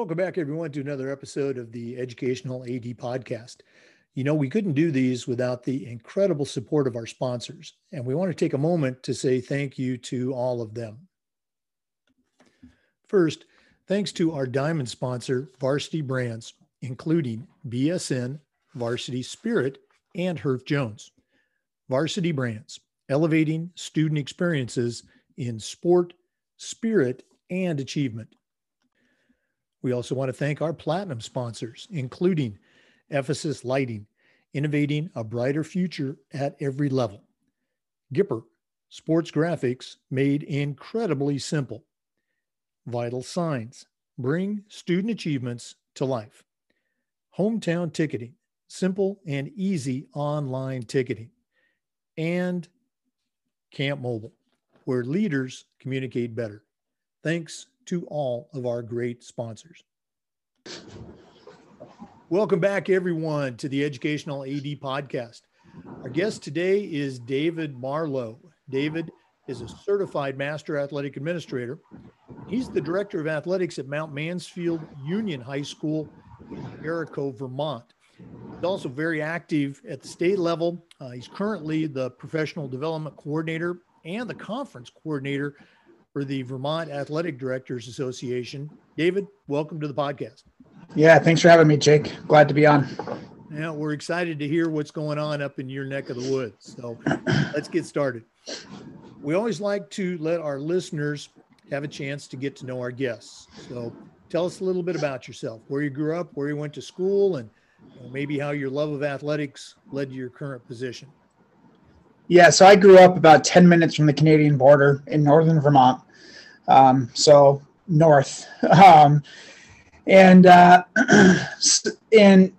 Welcome back, everyone, to another episode of the Educational AD Podcast. You know, we couldn't do these without the incredible support of our sponsors, and we want to take a moment to say thank you to all of them. First, thanks to our diamond sponsor, Varsity Brands, including BSN, Varsity Spirit, and Herff Jones. Varsity Brands, elevating student experiences in sport, spirit, and achievement. We also want to thank our platinum sponsors, including Ephesus Lighting, innovating a brighter future at every level. Gipper, sports graphics made incredibly simple. Vital Signs, bring student achievements to life. Hometown ticketing, simple and easy online ticketing. And Camp Mobile, where leaders communicate better. Thanks to all of our great sponsors. Welcome back, everyone, to the Educational AD Podcast. Our guest today is David Marlow. David is a certified master athletic administrator. He's the director of athletics at Mount Mansfield Union High School in Jericho, Vermont. He's also very active at the state level. Uh, he's currently the professional development coordinator and the conference coordinator for the Vermont Athletic Directors Association. David, welcome to the podcast. Yeah, thanks for having me, Jake. Glad to be on. Yeah, we're excited to hear what's going on up in your neck of the woods. So let's get started. We always like to let our listeners have a chance to get to know our guests. So tell us a little bit about yourself, where you grew up, where you went to school, and maybe how your love of athletics led to your current position. Yeah, so I grew up about 10 minutes from the Canadian border in northern Vermont. Um, so north. Um, and, uh, and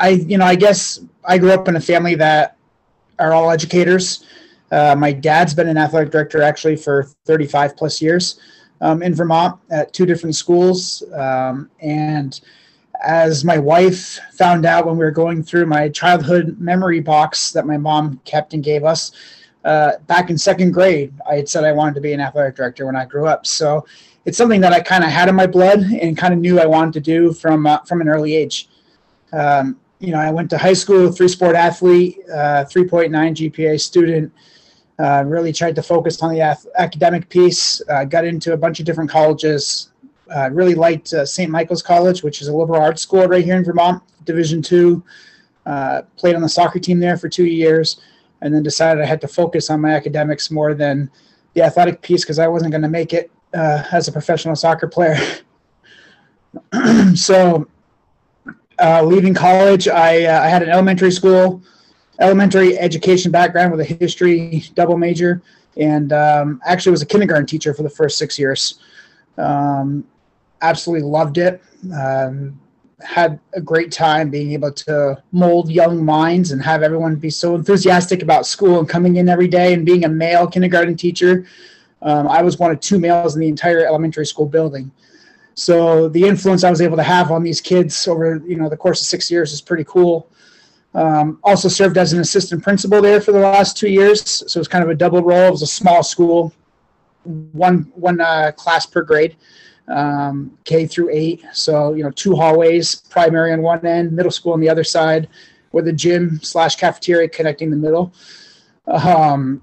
I, you know, I guess I grew up in a family that are all educators. Uh, my dad's been an athletic director actually for 35 plus years um, in Vermont at two different schools. Um, and as my wife found out when we were going through my childhood memory box that my mom kept and gave us uh, back in second grade, I had said I wanted to be an athletic director when I grew up. So it's something that I kind of had in my blood and kind of knew I wanted to do from uh, from an early age. Um, you know, I went to high school, three sport athlete, uh, 3.9 GPA student. Uh, really tried to focus on the academic piece. Uh, got into a bunch of different colleges, uh, really liked uh, St. Michael's College, which is a liberal arts school right here in Vermont, Division two. Uh, played on the soccer team there for two years, and then decided I had to focus on my academics more than the athletic piece because I wasn't going to make it uh, as a professional soccer player. so, uh, leaving college, I, uh, I had an elementary school, elementary education background with a history double major, and um, actually was a kindergarten teacher for the first six years. Um, absolutely loved it. Um, had a great time being able to mold young minds and have everyone be so enthusiastic about school and coming in every day and being a male kindergarten teacher. Um, I was one of two males in the entire elementary school building. So the influence I was able to have on these kids over you know the course of six years is pretty cool. Um, also served as an assistant principal there for the last two years, so it's kind of a double role. It was a small school, one one uh, class per grade um, K through eight. So, you know, two hallways, primary on one end, middle school on the other side, with a gym slash cafeteria connecting the middle. Um,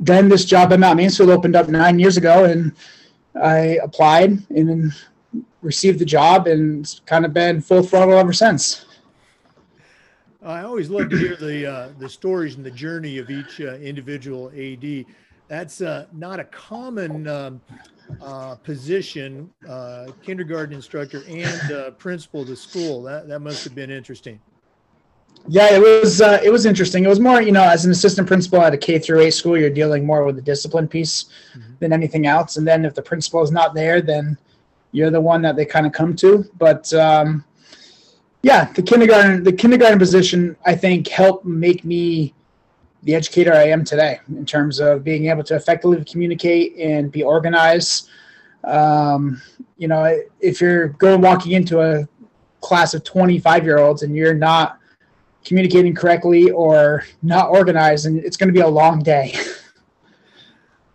then this job at Mount Mansfield opened up nine years ago, and I applied and received the job, and it's kind of been full throttle ever since. I always love to hear the uh, the stories and the journey of each uh, individual AD. That's uh, not a common um, uh, position, uh, kindergarten instructor and uh, principal of the school. That that must have been interesting. Yeah, it was uh, it was interesting. It was more, you know, as an assistant principal at a K through eight school, you're dealing more with the discipline piece mm-hmm. than anything else. And then if the principal is not there, then you're the one that they kind of come to. But um, yeah, the kindergarten the kindergarten position I think helped make me the educator I am today in terms of being able to effectively communicate and be organized. Um, you know, if you're going walking into a class of 25 year olds and you're not communicating correctly or not organized, and it's going to be a long day.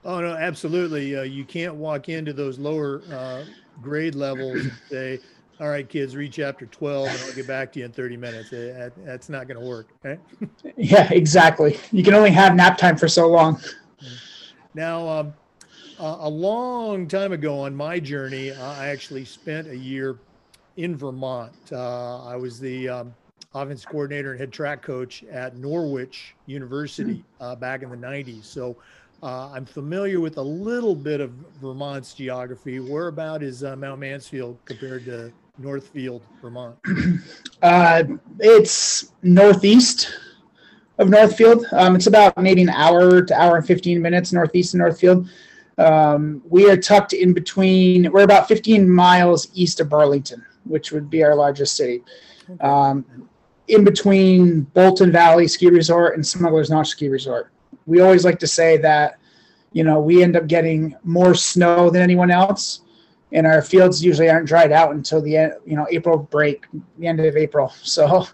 Oh no, absolutely. Uh, you can't walk into those lower uh, grade levels and say, all right, kids, read chapter 12 and I'll get back to you in 30 minutes. That's not going to work. Right? Yeah, exactly. You can only have nap time for so long. Now, um, a long time ago on my journey, I actually spent a year in Vermont. Uh, I was the um, offense coordinator and head track coach at Norwich University uh, back in the 90s. So uh, I'm familiar with a little bit of Vermont's geography. Where about is uh, Mount Mansfield compared to Northfield, Vermont? Uh, it's northeast of Northfield. Um, it's about maybe an hour to hour and 15 minutes northeast of Northfield. Um, we are tucked in between, we're about 15 miles east of Burlington, which would be our largest city. Um, in between Bolton Valley Ski Resort and Smuggler's Notch Ski Resort. We always like to say that, you know, we end up getting more snow than anyone else, and our fields usually aren't dried out until the end, you know, April break, the end of April. So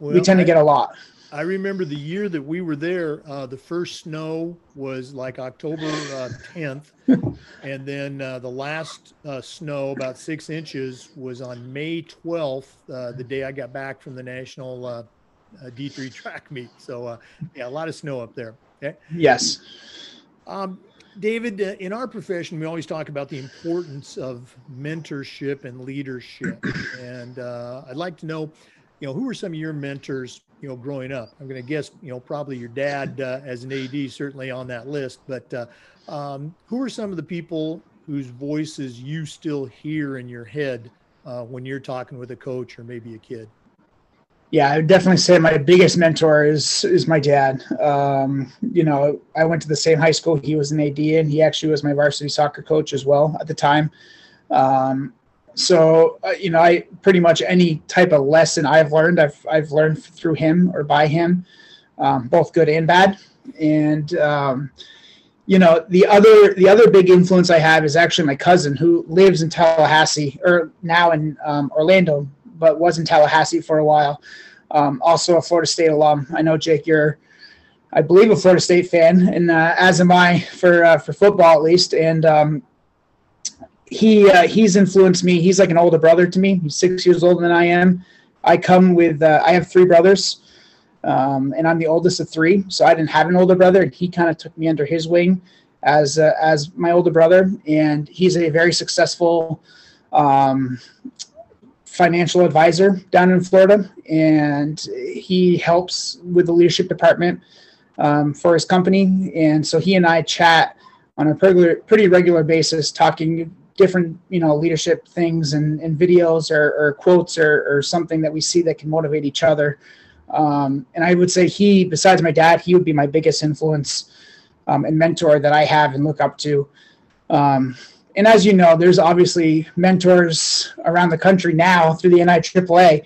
well, we tend to get a lot. I remember the year that we were there, uh, the first snow was like October uh, 10th. and then uh, the last uh, snow, about six inches, was on May 12th, uh, the day I got back from the national uh, D3 track meet. So, yeah, a lot of snow up there. Okay. Yes. Um, David, in our profession, we always talk about the importance of mentorship and leadership. And I'd like to know, you know, who are some of your mentors you know, growing up? I'm going to guess, you know, probably your dad uh, as an AD, certainly on that list. But uh, um, who are some of the people whose voices you still hear in your head uh, when you're talking with a coach or maybe a kid? Yeah, I would definitely say my biggest mentor is is my dad. Um, you know, I went to the same high school. He was an AD, and he actually was my varsity soccer coach as well at the time. Um, so uh, you know i pretty much any type of lesson i've learned i've, I've learned through him or by him um, both good and bad and um, you know the other the other big influence i have is actually my cousin who lives in tallahassee or now in um, orlando but was in tallahassee for a while um, also a florida state alum i know jake you're i believe a florida state fan and uh, as am i for uh, for football at least and um, he uh, he's influenced me. He's like an older brother to me. He's six years older than I am. I come with uh, I have three brothers, um, and I'm the oldest of three. So I didn't have an older brother, and he kind of took me under his wing as uh, as my older brother. And he's a very successful um, financial advisor down in Florida, and he helps with the leadership department um, for his company. And so he and I chat on a pretty, regular basis, talking different you know leadership things and, and videos or, or quotes or, or something that we see that can motivate each other um, and i would say he besides my dad he would be my biggest influence um, and mentor that i have and look up to um, and as you know there's obviously mentors around the country now through the niaaa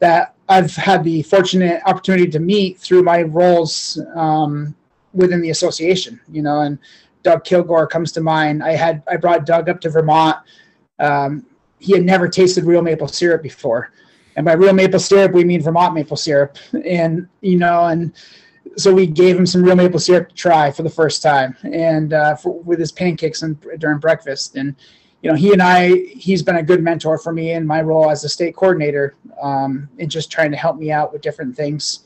that i've had the fortunate opportunity to meet through my roles um, within the association you know and Doug Kilgore comes to mind. I had I brought Doug up to Vermont. Um, he had never tasted real maple syrup before, and by real maple syrup we mean Vermont maple syrup. And you know, and so we gave him some real maple syrup to try for the first time, and uh, for, with his pancakes and during breakfast. And you know, he and I, he's been a good mentor for me in my role as a state coordinator, um, and just trying to help me out with different things.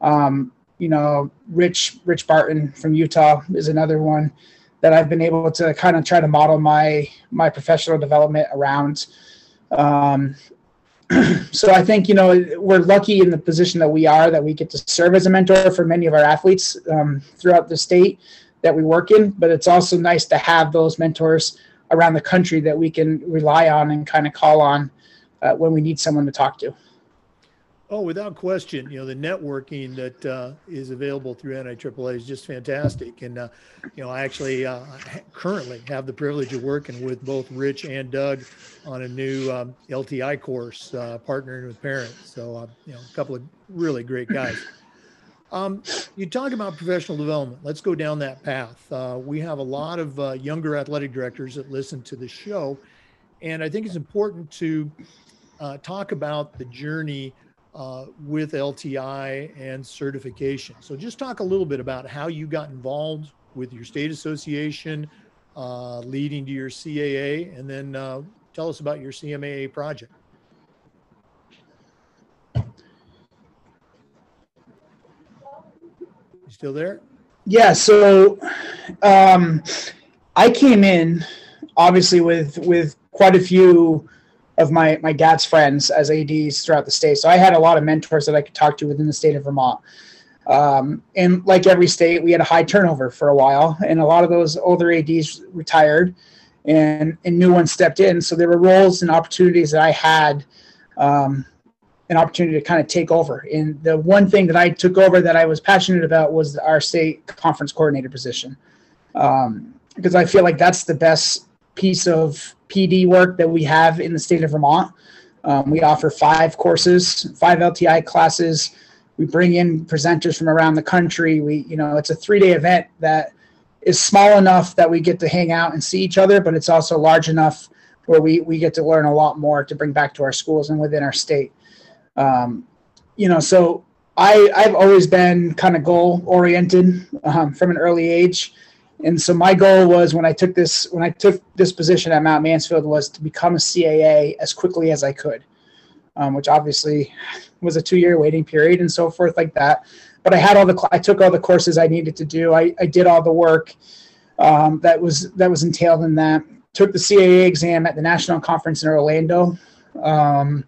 Um, you know, Rich Rich Barton from Utah is another one that I've been able to kind of try to model my my professional development around. Um, so I think you know we're lucky in the position that we are that we get to serve as a mentor for many of our athletes um, throughout the state that we work in. But it's also nice to have those mentors around the country that we can rely on and kind of call on uh, when we need someone to talk to. Oh, without question, you know the networking that uh, is available through NIAAA is just fantastic, and uh, you know I actually uh, currently have the privilege of working with both Rich and Doug on a new um, LTI course, uh, partnering with parents. So uh, you know a couple of really great guys. Um, you talk about professional development. Let's go down that path. Uh, we have a lot of younger athletic directors that listen to the show, and I think it's important to talk about the journey uh, with LTI and certification. So just talk a little bit about how you got involved with your state association, uh, leading to your CAA, and then uh, tell us about your CMAA project. You still there? Yeah. So um, I came in obviously with with quite a few of my my dad's friends as ads throughout the state. So i had a lot of mentors that i could talk to within the state of vermont. Um, and like every state we had a high turnover for a while and a lot of those older ads retired and and new ones stepped in. So there were roles and opportunities that i had um, an opportunity to kind of take over. And the one thing that i took over that i was passionate about was our state conference coordinator position. Um, because i feel like that's the best piece of PD work that we have in the state of Vermont. Um, we offer five courses, five LTI classes. We bring in presenters from around the country. We, you know, it's a three-day event that is small enough that we get to hang out and see each other, but it's also large enough where we we get to learn a lot more to bring back to our schools and within our state. Um, you know, so I I've always been kind of goal oriented um, from an early age. And so my goal was when I took this when I took this position at Mount Mansfield was to become a CAA as quickly as I could, um, which obviously was a two year waiting period and so forth like that. But I had all the I took all the courses I needed to do. I, I did all the work um, that was that was entailed in that. Took the CAA exam at the national conference in Orlando, um,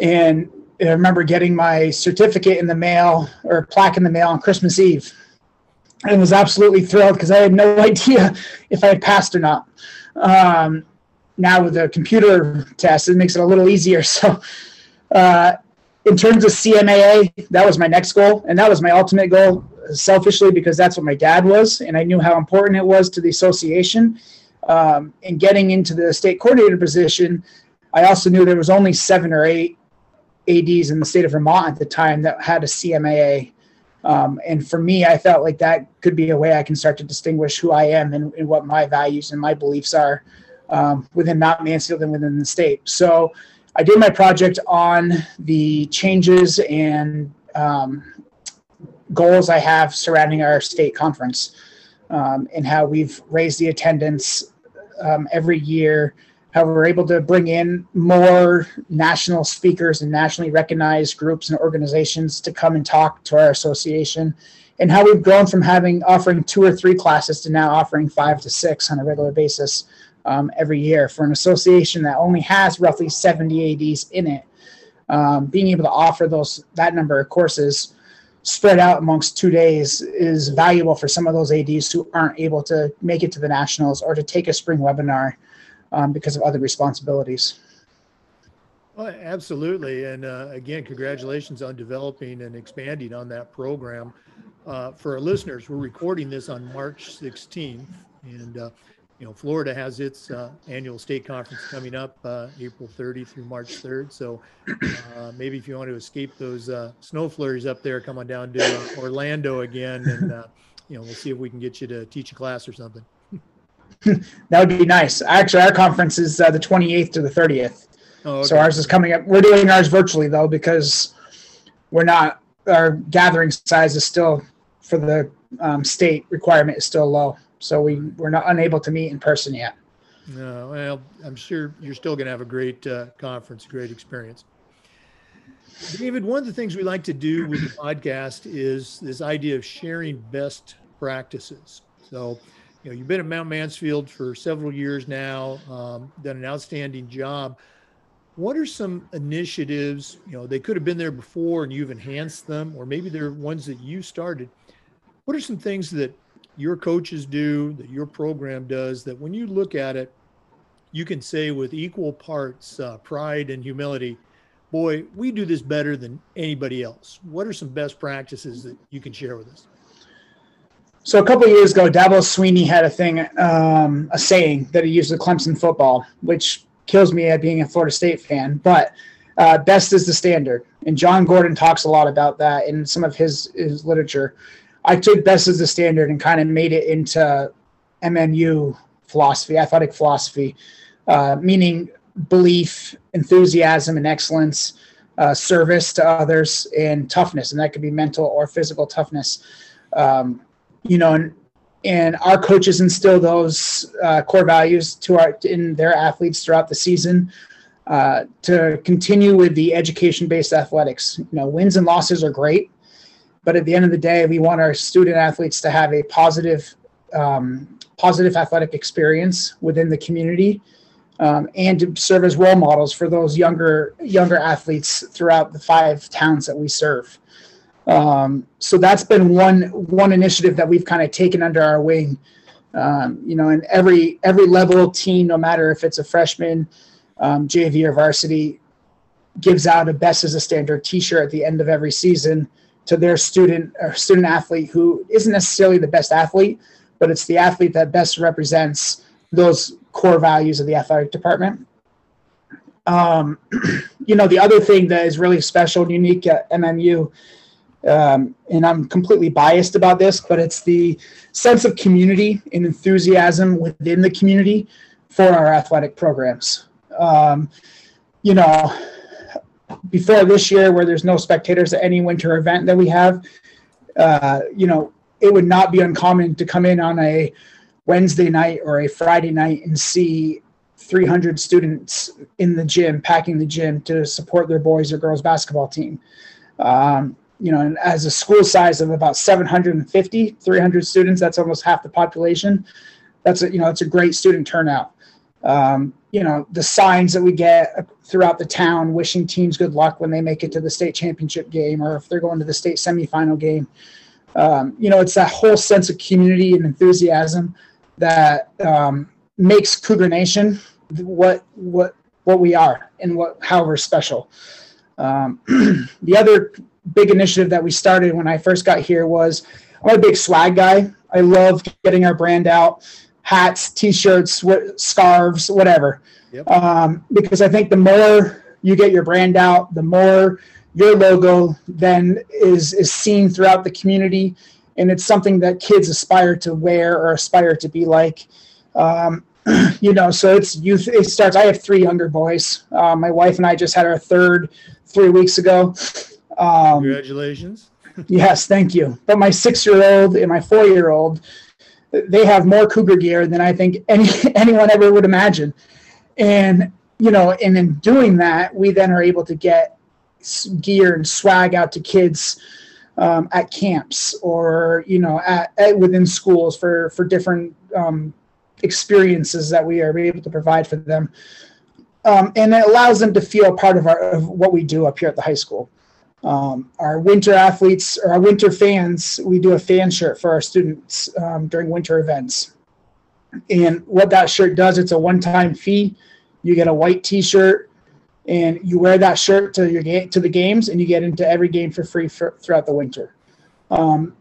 and I remember getting my certificate in the mail or plaque in the mail on Christmas Eve and was absolutely thrilled because I had no idea if I had passed or not. Um, now with the computer test, it makes it a little easier. So, uh, in terms of CMAA, that was my next goal, and that was my ultimate goal, selfishly because that's what my dad was, and I knew how important it was to the association. Um, getting into the state coordinator position, I also knew there was only seven or eight ads in the state of Vermont at the time that had a CMAA um, and for me, I felt like that could be a way I can start to distinguish who I am and, and what my values and my beliefs are um, within Mount Mansfield and within the state. So I did my project on the changes and um, goals I have surrounding our state conference um, and how we've raised the attendance um, every year how we're able to bring in more national speakers and nationally recognized groups and organizations to come and talk to our association. And how we've grown from having offering two or three classes to now offering five to six on a regular basis um, every year for an association that only has roughly 70 ads in it. Um, being able to offer those that number of courses spread out amongst two days is valuable for some of those ads who aren't able to make it to the nationals or to take a spring webinar um, because of other responsibilities. Well, absolutely. And uh, again, congratulations on developing and expanding on that program. Uh, for our listeners, we're recording this on March 16th, and uh, you know Florida has its uh, annual state conference coming up uh, April 30 through March 3rd. So uh, maybe if you want to escape those snow flurries up there, come on down to Orlando again, and you know we'll see if we can get you to teach a class or something. that would be nice. Actually, our conference is uh, the 28th to the 30th. Oh, okay. So ours is coming up. We're doing ours virtually though because we're not. Our gathering size is still for the um, state requirement is still low, so we we're not unable to meet in person yet. No, well, I'm sure you're still going to have a great uh, conference, great experience. David, one of the things we like to do with the podcast is this idea of sharing best practices. So you know, you've been at Mount Mansfield for several years now, um, done an outstanding job. What are some initiatives, you know, they could have been there before and you've enhanced them, or maybe they're ones that you started. What are some things that your coaches do, that your program does, that when you look at it, you can say with equal parts uh, pride and humility, boy, we do this better than anybody else. What are some best practices that you can share with us? So a couple years ago, Dabo Swinney had a thing, um, a saying that he used with Clemson football, which kills me at being a Florida State fan. But uh, best is the standard, and Jon Gordon talks a lot about that in some of his his literature. I took best as the standard and kind of made it into MMU philosophy, athletic philosophy, uh, meaning belief, enthusiasm, and excellence, uh, service to others, and toughness, and that could be mental or physical toughness. Um, you know, and and our coaches instill those uh, core values to our in their athletes throughout the season uh, to continue with the education-based athletics. You know, wins and losses are great, but at the end of the day, we want our student athletes to have a positive, um, positive athletic experience within the community, um, and to serve as role models for those younger younger athletes throughout the five towns that we serve. Um, so that's been one one initiative that we've kind of taken under our wing. Um, you know, in every every level team, no matter if it's a freshman, um, JV or varsity, gives out a best as a standard T-shirt at the end of every season to their student or student athlete who isn't necessarily the best athlete, but it's the athlete that best represents those core values of the athletic department. Um, you know, the other thing that is really special and unique at MMU um, and I'm completely biased about this, but it's the sense of community and enthusiasm within the community for our athletic programs. Um, you know, before this year, where there's no spectators at any winter event that we have, uh, you know, it would not be uncommon to come in on a Wednesday night or a Friday night and see 300 students in the gym, packing the gym to support their boys or girls basketball team. Um, you know, as a school size of about 750, 300 students, that's almost half the population. That's a, you know, it's a great student turnout. Um, you know, the signs that we get throughout the town wishing teams good luck when they make it to the state championship game or if they're going to the state semifinal game. Um, you know, it's that whole sense of community and enthusiasm that um, makes Cougar Nation what what what we are and what how we're special. Um, the other big initiative that we started when I first got here was I'm a big swag guy. I love getting our brand out, hats, t-shirts, scarves, whatever. Yep. Um, because I think the more you get your brand out, the more your logo then is is seen throughout the community, and it's something that kids aspire to wear or aspire to be like. Um, you know, so it's youth. It starts. I have three younger boys. Uh, my wife and I just had our third three weeks ago. Um, Congratulations. yes, thank you. But my six year old and my four year old, they have more cougar gear than I think any anyone ever would imagine. And you know, and in doing that, we then are able to get gear and swag out to kids um, at camps or you know at, at, within schools for for different um, experiences that we are able to provide for them. Um, and it allows them to feel part of, our, of what we do up here at the high school. Um, our winter athletes or our winter fans, we do a fan shirt for our students um, during winter events. And what that shirt does, it's a one-time fee. You get a white T-shirt, and you wear that shirt to your game to the games, and you get into every game for free for, throughout the winter. Um,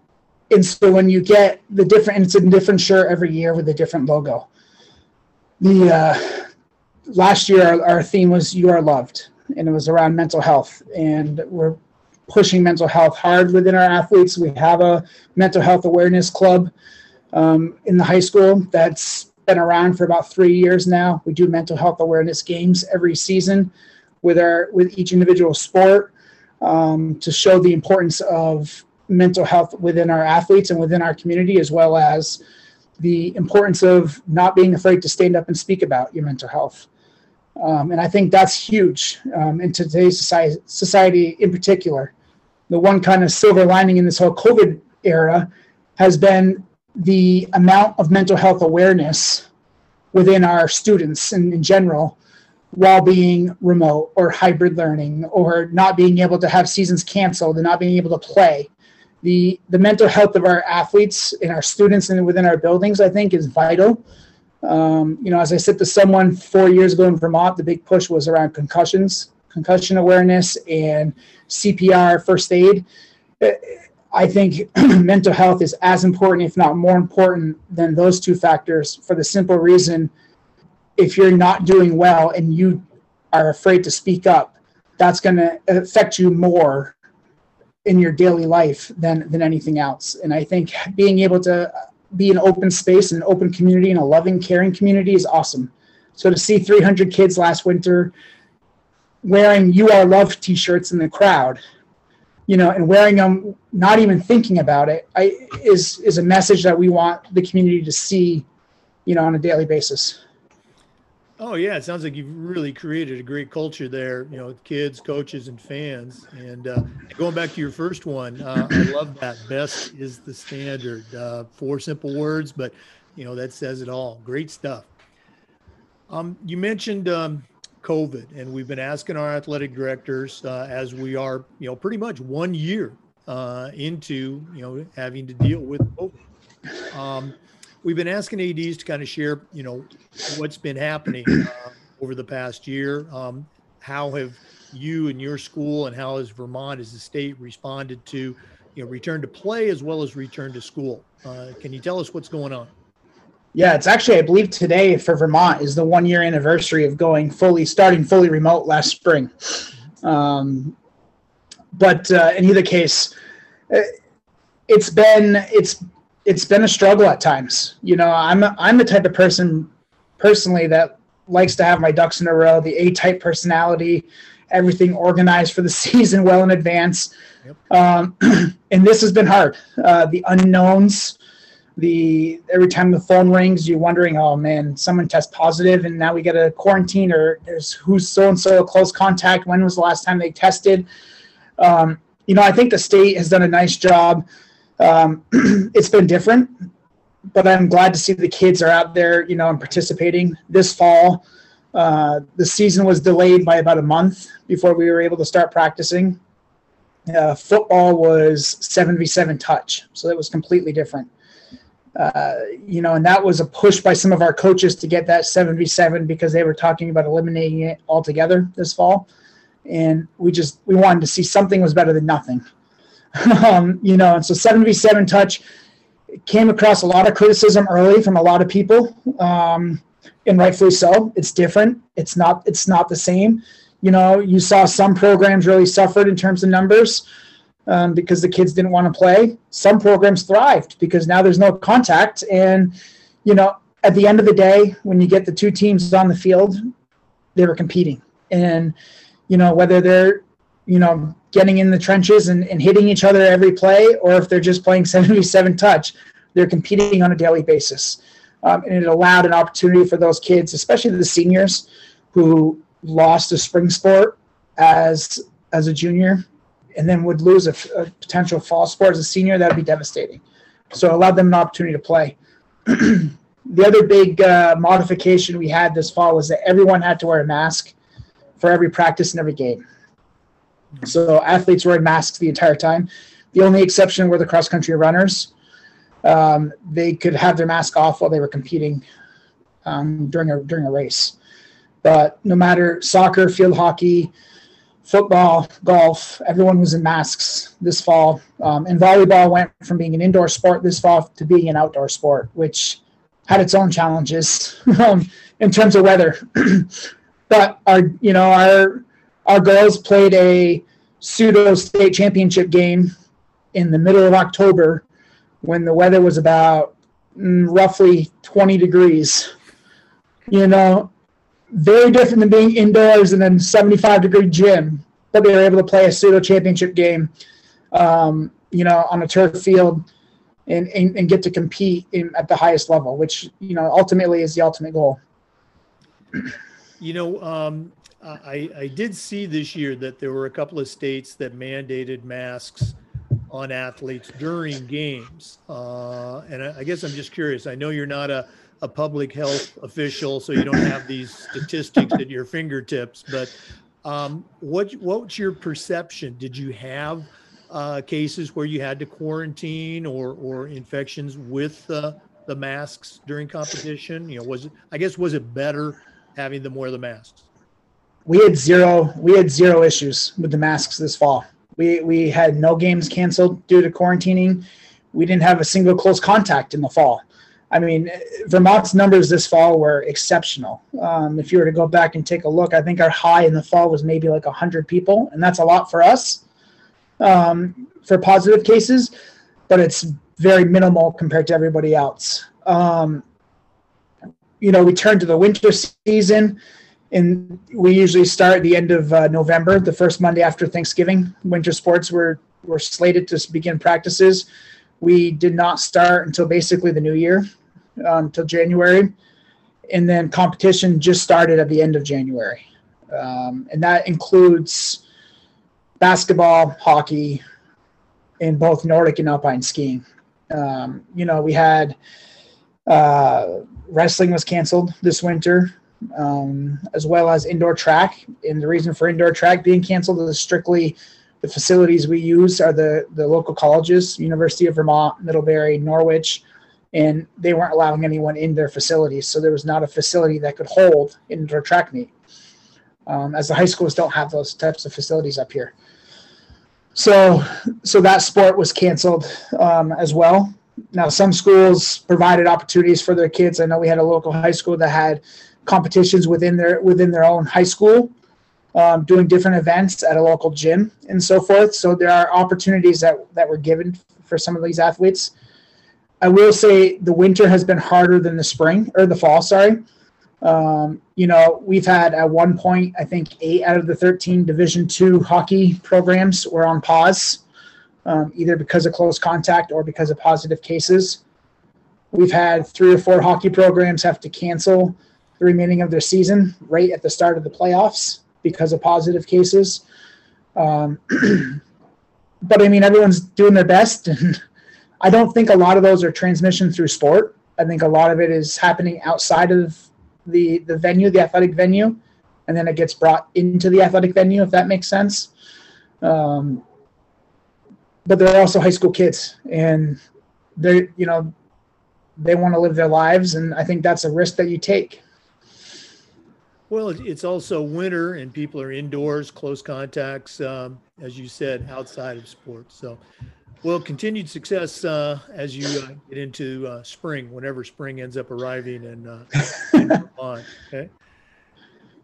and so when you get the different, it's a different shirt every year with a different logo. The uh, last year our, our theme was "You Are Loved," and it was around mental health, and we're pushing mental health hard within our athletes. We have a mental health awareness club um, in the high school that's been around for about three years now. We do mental health awareness games every season with our with each individual sport um, to show the importance of mental health within our athletes and within our community, as well as the importance of not being afraid to stand up and speak about your mental health. Um, and I think that's huge um, in today's society, society in particular the one kind of silver lining in this whole COVID era has been the amount of mental health awareness within our students and in general while being remote or hybrid learning or not being able to have seasons canceled and not being able to play. The the mental health of our athletes and our students and within our buildings i think is vital. Um, you know as i said to someone four years ago in vermont the big push was around concussions concussion awareness and CPR, first aid. I think mental health is as important, if not more important, than those two factors for the simple reason if you're not doing well and you are afraid to speak up, that's going to affect you more in your daily life than, than anything else. And I think being able to be an open space, and an open community, and a loving, caring community is awesome. So to see 300 kids last winter wearing "You Are Loved" T-shirts in the crowd, you know, and wearing them, not even thinking about it, I, is is a message that we want the community to see, you know, on a daily basis. Oh yeah, it sounds like you've really created a great culture there. You know, kids, coaches, and fans. And uh, going back to your first one, uh, I love that. Best is the standard. Uh, four simple words, but you know that says it all. Great stuff. Um, you mentioned um, COVID, and we've been asking our athletic directors uh, as we are, you know, pretty much one year uh, into, you know, having to deal with COVID. Um, we've been asking ads to kind of share, you know, what's been happening uh, over the past year. Um, how have you and your school, and how has Vermont as a state responded to, you know, return to play as well as return to school? Uh, can you tell us what's going on? Yeah, it's actually I believe today for Vermont is the one year anniversary of going fully starting fully remote last spring. Um, but uh, in either case, uh, it's been it's it's been a struggle at times. You know, I'm I'm the type of person personally that likes to have my ducks in a row, the A type personality, everything organized for the season well in advance. Yep. Um, and this has been hard. Uh, the unknowns, the every time the phone rings, you're wondering, oh man, someone tests positive, and now we get a quarantine, or there's who's so and so a close contact. When was the last time they tested? Um, you know, I think the state has done a nice job. Um, it's been different, but I'm glad to see the kids are out there, you know, and participating this fall. Uh, the season was delayed by about a month before we were able to start practicing. Uh, football was 7v7 touch, so that was completely different. Uh, you know, and that was a push by some of our coaches to get that 7v7 because they were talking about eliminating it altogether this fall. And we just we wanted to see something was better than nothing. um, you know, and so 7v7 touch came across a lot of criticism early from a lot of people. Um, and rightfully so. It's different. It's not it's not the same. You know, you saw some programs really suffered in terms of numbers um, because the kids didn't want to play. Some programs thrived because now there's no contact. And, you know, at the end of the day, when you get the two teams on the field, they were competing. And, you know, whether they're, you know, getting in the trenches and, and hitting each other every play, or if they're just playing 77 touch, they're competing on a daily basis. Um, and it allowed an opportunity for those kids, especially the seniors who lost a spring sport as as a junior and then would lose a, a potential fall sport as a senior, that would be devastating. So allowed them an opportunity to play. the other big uh, modification we had this fall was that everyone had to wear a mask for every practice and every game. So athletes wore masks the entire time. The only exception were the cross country runners. Um, they could have their mask off while they were competing um, during a during a race. But no matter soccer, field hockey, football, golf, everyone was in masks this fall. Um, and volleyball went from being an indoor sport this fall to being an outdoor sport, which had its own challenges um, in terms of weather. but our, you know, our our girls played a pseudo state championship game in the middle of October when the weather was about mm, roughly 20 degrees. You know, very different than being indoors in a 75 degree gym, but they were able to play a pseudo championship game, um, you know, on a turf field and, and, and get to compete in, at the highest level, which, you know, ultimately is the ultimate goal. You know, um, I, I did see this year that there were a couple of states that mandated masks on athletes during games. Uh, and I, I guess I'm just curious. I know you're not a a public health official, so you don't have these statistics at your fingertips. But um, what what's your perception? Did you have uh, cases where you had to quarantine or or infections with uh, the masks during competition? You know, was it? I guess was it better having them wear the masks? We had zero. We had zero issues with the masks this fall. We we had no games canceled due to quarantining. We didn't have a single close contact in the fall. I mean, Vermont's numbers this fall were exceptional. Um, if you were to go back and take a look, I think our high in the fall was maybe like 100 people, and that's a lot for us um, for positive cases, but it's very minimal compared to everybody else. Um, you know, we turn to the winter season, and we usually start at the end of uh, November, the first Monday after Thanksgiving. Winter sports were were slated to begin practices. We did not start until basically the new year, until um, January. And then competition just started at the end of January. Um, and that includes basketball, hockey, in both Nordic and alpine skiing. Um, you know, we had uh, wrestling was canceled this winter, um, as well as indoor track. And the reason for indoor track being canceled is strictly the facilities we use are the the local colleges, University of Vermont, Middlebury, Norwich, and they weren't allowing anyone in their facilities. So there was not a facility that could hold indoor track meet. Um, as the high schools don't have those types of facilities up here. So, so that sport was canceled um, as well. Now, some schools provided opportunities for their kids. I know we had a local high school that had competitions within their within their own high school, um, doing different events at a local gym and so forth. So there are opportunities that that were given for some of these athletes. I will say the winter has been harder than the spring or the fall. Sorry. Um, you know, we've had at one point, I think eight out of the 13 Division two hockey programs were on pause, um, either because of close contact or because of positive cases. We've had three or four hockey programs have to cancel the remaining of their season right at the start of the playoffs because of positive cases. Um, but I mean, everyone's doing their best, and I don't think a lot of those are transmission through sport. I think a lot of it is happening outside of the the venue, the athletic venue, and then it gets brought into the athletic venue, if that makes sense. Um, but they're also high school kids, and they're you know they want to live their lives, and I think that's a risk that you take. Well, it's also winter, and people are indoors, close contacts, um, as you said, outside of sports. So well, continued success uh, as you uh, get into uh, spring, whenever spring ends up arriving in, uh, Vermont. Okay.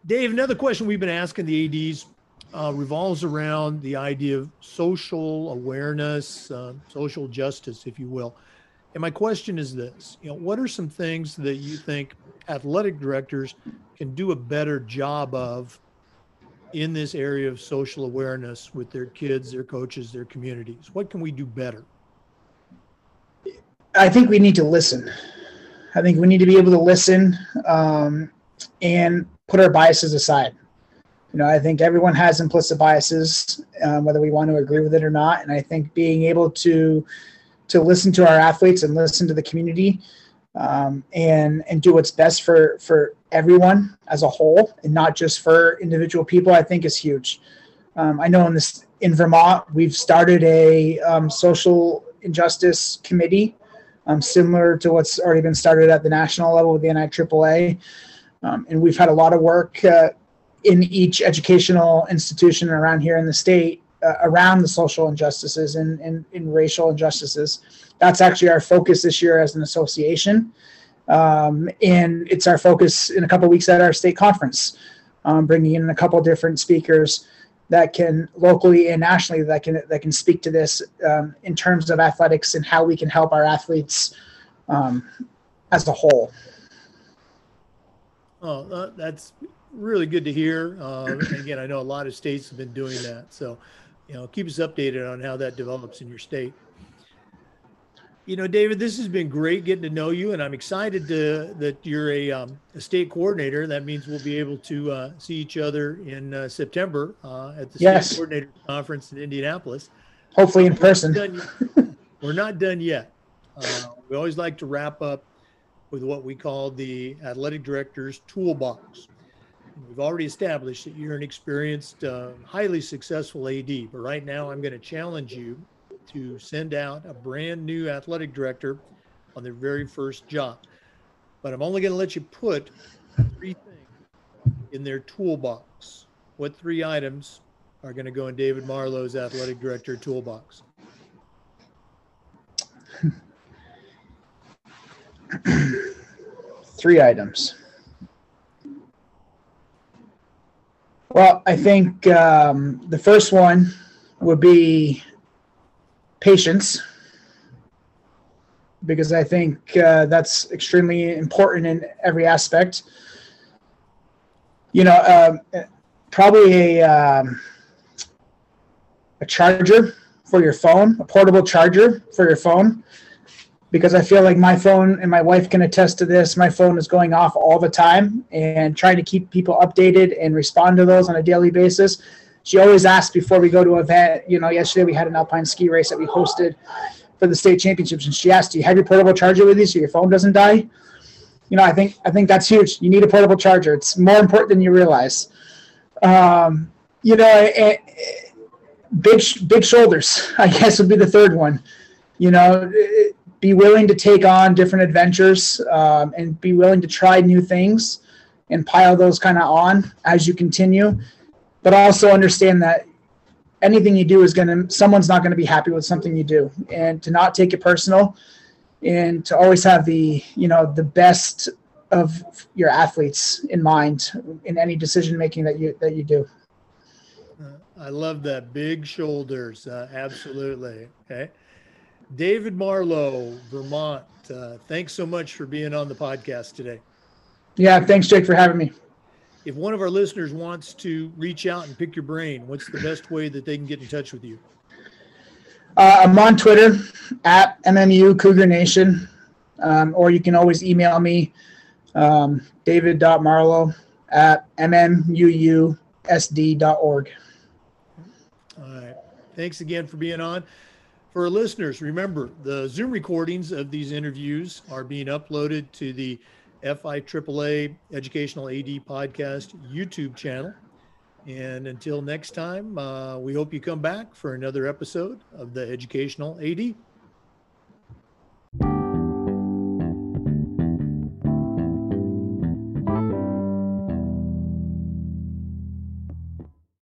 Dave, another question we've been asking the ADs uh, revolves around the idea of social awareness, uh, social justice, if you will. And my question is this: You know, what are some things that you think athletic directors can do a better job of in this area of social awareness with their kids, their coaches, their communities? What can we do better? I think we need to listen. I think we need to be able to listen um, and put our biases aside. You know, I think everyone has implicit biases, um, whether we want to agree with it or not. And I think being able to to listen to our athletes and listen to the community um, and and do what's best for for everyone as a whole and not just for individual people i think is huge um, i know in this in vermont we've started a um, social injustice committee um, similar to what's already been started at the national level with the NIAAA. Um, and we've had a lot of work uh, in each educational institution around here in the state uh, around the social injustices and, and, and racial injustices that's actually our focus this year as an association. Um, and it's our focus in a couple weeks at our state conference, um, bringing in a couple different speakers that can locally and nationally that can that can speak to this um, in terms of athletics and how we can help our athletes um, as a whole. Oh, uh, that's really good to hear. Uh, again, I know a lot of states have been doing that, so you know, keep us updated on how that develops in your state. You know, David, this has been great getting to know you, and I'm excited to, that you're a, um, a state coordinator. That means we'll be able to uh, see each other in uh, September uh, at the yes. state coordinator conference in Indianapolis. Hopefully in person. We're not done yet. Uh, we always like to wrap up with what we call the athletic director's toolbox. We've already established that you're an experienced, uh, highly successful AD, but right now I'm going to challenge you to send out a brand new athletic director on their very first job. But I'm only going to let you put three things in their toolbox. What three items are going to go in David Marlow's athletic director toolbox? three items. Well, I think um, the first one would be patience because I think uh, that's extremely important in every aspect. You know, um, probably a um, a charger for your phone, a portable charger for your phone, because I feel like my phone and my wife can attest to this. My phone is going off all the time, and trying to keep people updated and respond to those on a daily basis. She always asks before we go to an event. You know, yesterday we had an alpine ski race that we hosted for the state championships, and she asked, "Do you have your portable charger with you so your phone doesn't die?" You know, I think I think that's huge. You need a portable charger. It's more important than you realize. Um, you know, it, it, big big shoulders, I guess, would be the third one. You know, eh, be willing to take on different adventures um, and be willing to try new things and pile those kind of on as you continue. But also understand that anything you do is going to someone's not going to be happy with something you do, and to not take it personal, and to always have the you know the best of your athletes in mind in any decision making that you that you do. I love that. Big shoulders. Uh, absolutely. Okay. David Marlow, Vermont. Uh, thanks so much for being on the podcast today. Yeah. Thanks, Jake, for having me. If one of our listeners wants to reach out and pick your brain, what's the best way that they can get in touch with you? Uh, I'm on Twitter at MMU Cougar Nation, um, or you can always email me, um, david.marlow at mmuusd.org. All right. Thanks again for being on. For listeners, remember the Zoom recordings of these interviews are being uploaded to the FIAAA Educational AD Podcast YouTube channel. And until next time, uh, we hope you come back for another episode of the Educational AD.